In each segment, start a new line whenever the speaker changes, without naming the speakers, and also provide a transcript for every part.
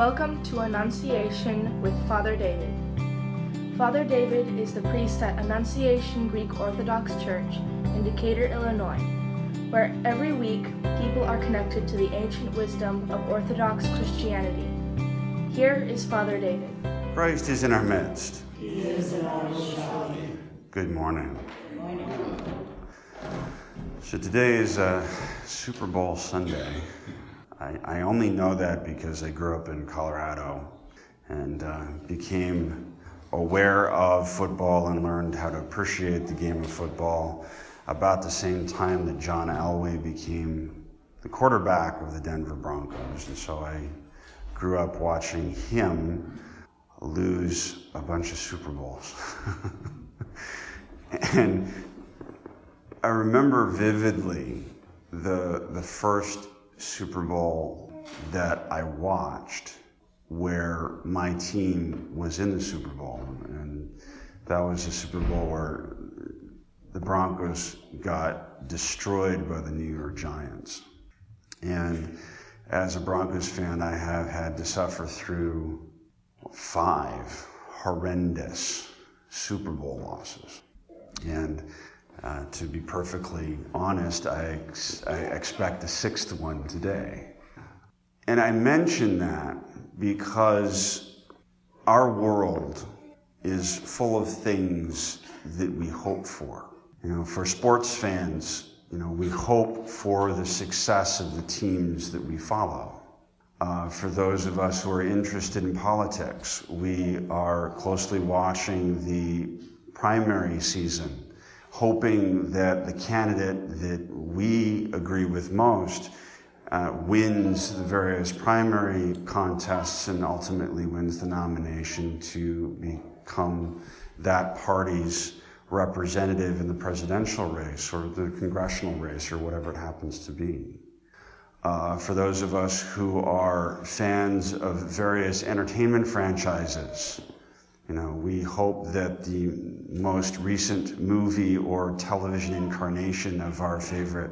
Welcome to Annunciation with Father David. Father David is the priest at Annunciation Greek Orthodox Church in Decatur, Illinois, where every week people are connected to the ancient wisdom of Orthodox Christianity. Here is Father David.
Christ is in our midst.
He is in our midst.
Good morning.
Good morning.
So today is uh, Super Bowl Sunday. I, I, only know that because I grew up in Colorado and uh, became aware of football and learned how to appreciate the game of football about the same time that John Elway became the quarterback of the Denver Broncos. And so I grew up watching him lose a bunch of Super Bowls. and I remember vividly the, the first Super Bowl that I watched where my team was in the Super Bowl. And that was a Super Bowl where the Broncos got destroyed by the New York Giants. And as a Broncos fan, I have had to suffer through five horrendous Super Bowl losses. And uh, to be perfectly honest, I, ex- I expect a sixth one today. And I mention that because our world is full of things that we hope for. You know, for sports fans, you know, we hope for the success of the teams that we follow. Uh, for those of us who are interested in politics, we are closely watching the primary season hoping that the candidate that we agree with most uh, wins the various primary contests and ultimately wins the nomination to become that party's representative in the presidential race or the congressional race or whatever it happens to be. Uh, for those of us who are fans of various entertainment franchises, you know, we hope that the most recent movie or television incarnation of our favorite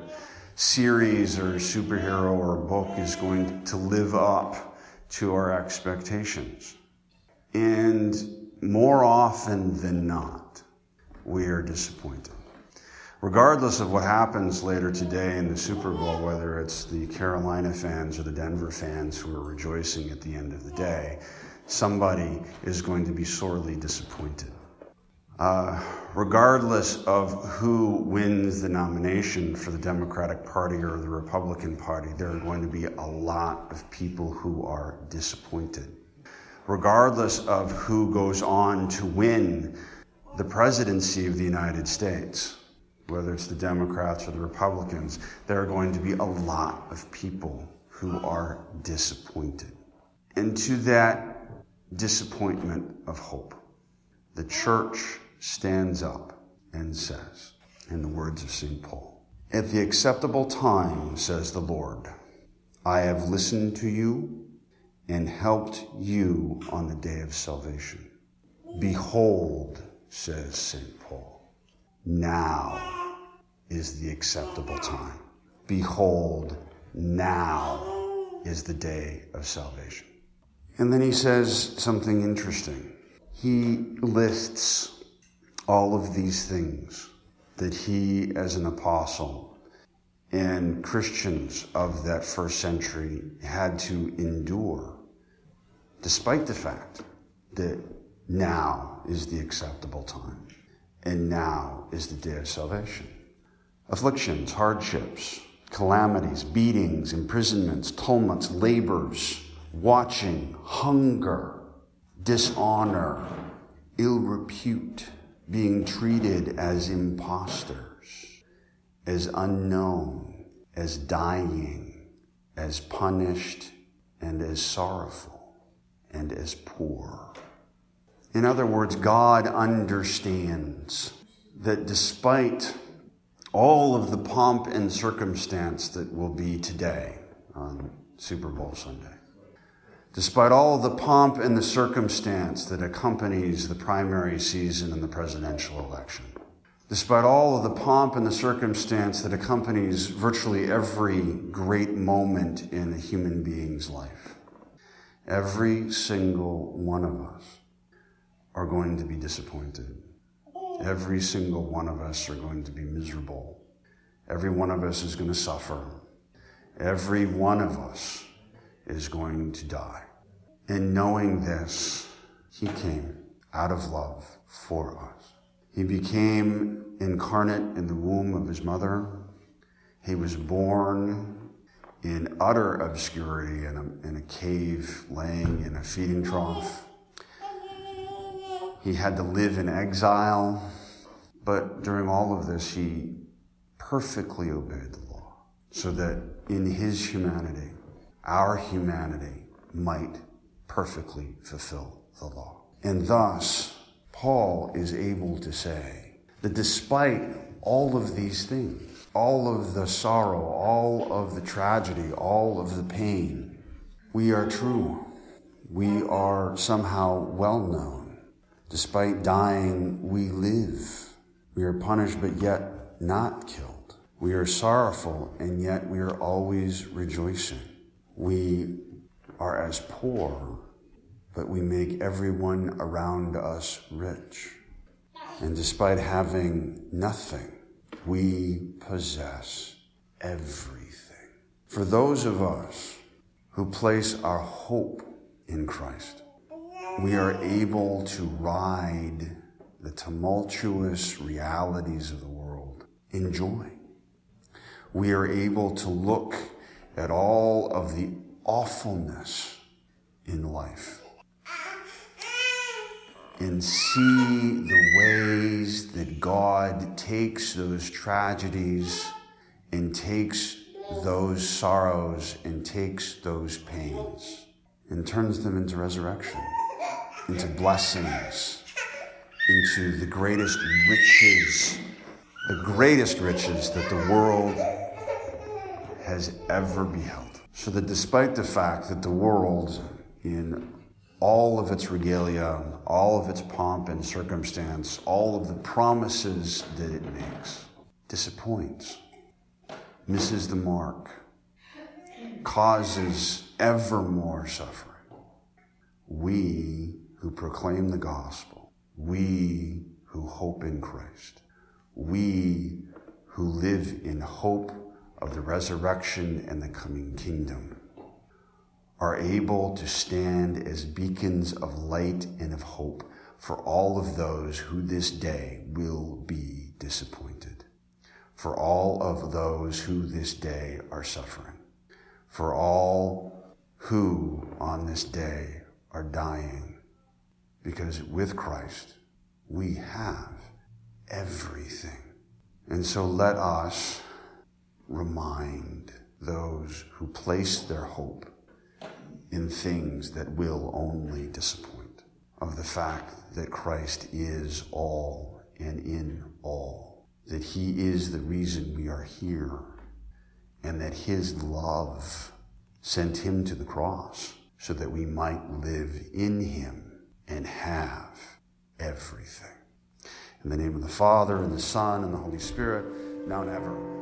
series or superhero or book is going to live up to our expectations. And more often than not, we are disappointed. Regardless of what happens later today in the Super Bowl, whether it's the Carolina fans or the Denver fans who are rejoicing at the end of the day, somebody is going to be sorely disappointed. Uh, regardless of who wins the nomination for the Democratic Party or the Republican Party, there are going to be a lot of people who are disappointed. Regardless of who goes on to win the presidency of the United States, whether it's the Democrats or the Republicans, there are going to be a lot of people who are disappointed. And to that disappointment of hope. The church stands up and says, in the words of St. Paul, At the acceptable time, says the Lord, I have listened to you and helped you on the day of salvation. Behold, says St. Paul, now is the acceptable time. Behold, now is the day of salvation. And then he says something interesting. He lists all of these things that he, as an apostle, and Christians of that first century had to endure, despite the fact that now is the acceptable time and now is the day of salvation. Afflictions, hardships, calamities, beatings, imprisonments, tumults, labors, watching, hunger, dishonor, ill repute, being treated as impostors, as unknown, as dying, as punished, and as sorrowful, and as poor. In other words, God understands that despite all of the pomp and circumstance that will be today on Super Bowl Sunday, Despite all the pomp and the circumstance that accompanies the primary season and the presidential election, despite all of the pomp and the circumstance that accompanies virtually every great moment in a human being's life, Every single one of us are going to be disappointed. Every single one of us are going to be miserable. Every one of us is going to suffer. Every one of us is going to die. And knowing this, he came out of love for us. He became incarnate in the womb of his mother. He was born in utter obscurity in a, in a cave, laying in a feeding trough. He had to live in exile, but during all of this, he perfectly obeyed the law so that in his humanity, our humanity might perfectly fulfill the law. And thus, Paul is able to say that despite all of these things, all of the sorrow, all of the tragedy, all of the pain, we are true. We are somehow well known. Despite dying, we live. We are punished, but yet not killed. We are sorrowful, and yet we are always rejoicing. We are as poor, but we make everyone around us rich. And despite having nothing, we possess everything. For those of us who place our hope in Christ, we are able to ride the tumultuous realities of the world in joy. We are able to look at all of the awfulness in life and see the ways that God takes those tragedies and takes those sorrows and takes those pains and turns them into resurrection, into blessings, into the greatest riches, the greatest riches that the world has ever beheld. So that despite the fact that the world, in all of its regalia, all of its pomp and circumstance, all of the promises that it makes, disappoints, misses the mark, causes ever more suffering. We who proclaim the gospel, we who hope in Christ, we who live in hope of the resurrection and the coming kingdom are able to stand as beacons of light and of hope for all of those who this day will be disappointed, for all of those who this day are suffering, for all who on this day are dying, because with Christ we have everything. And so let us remind those who place their hope in things that will only disappoint, of the fact that Christ is all and in all, that He is the reason we are here, and that His love sent Him to the cross so that we might live in Him and have everything. In the name of the Father, and the Son, and the Holy Spirit, now and ever.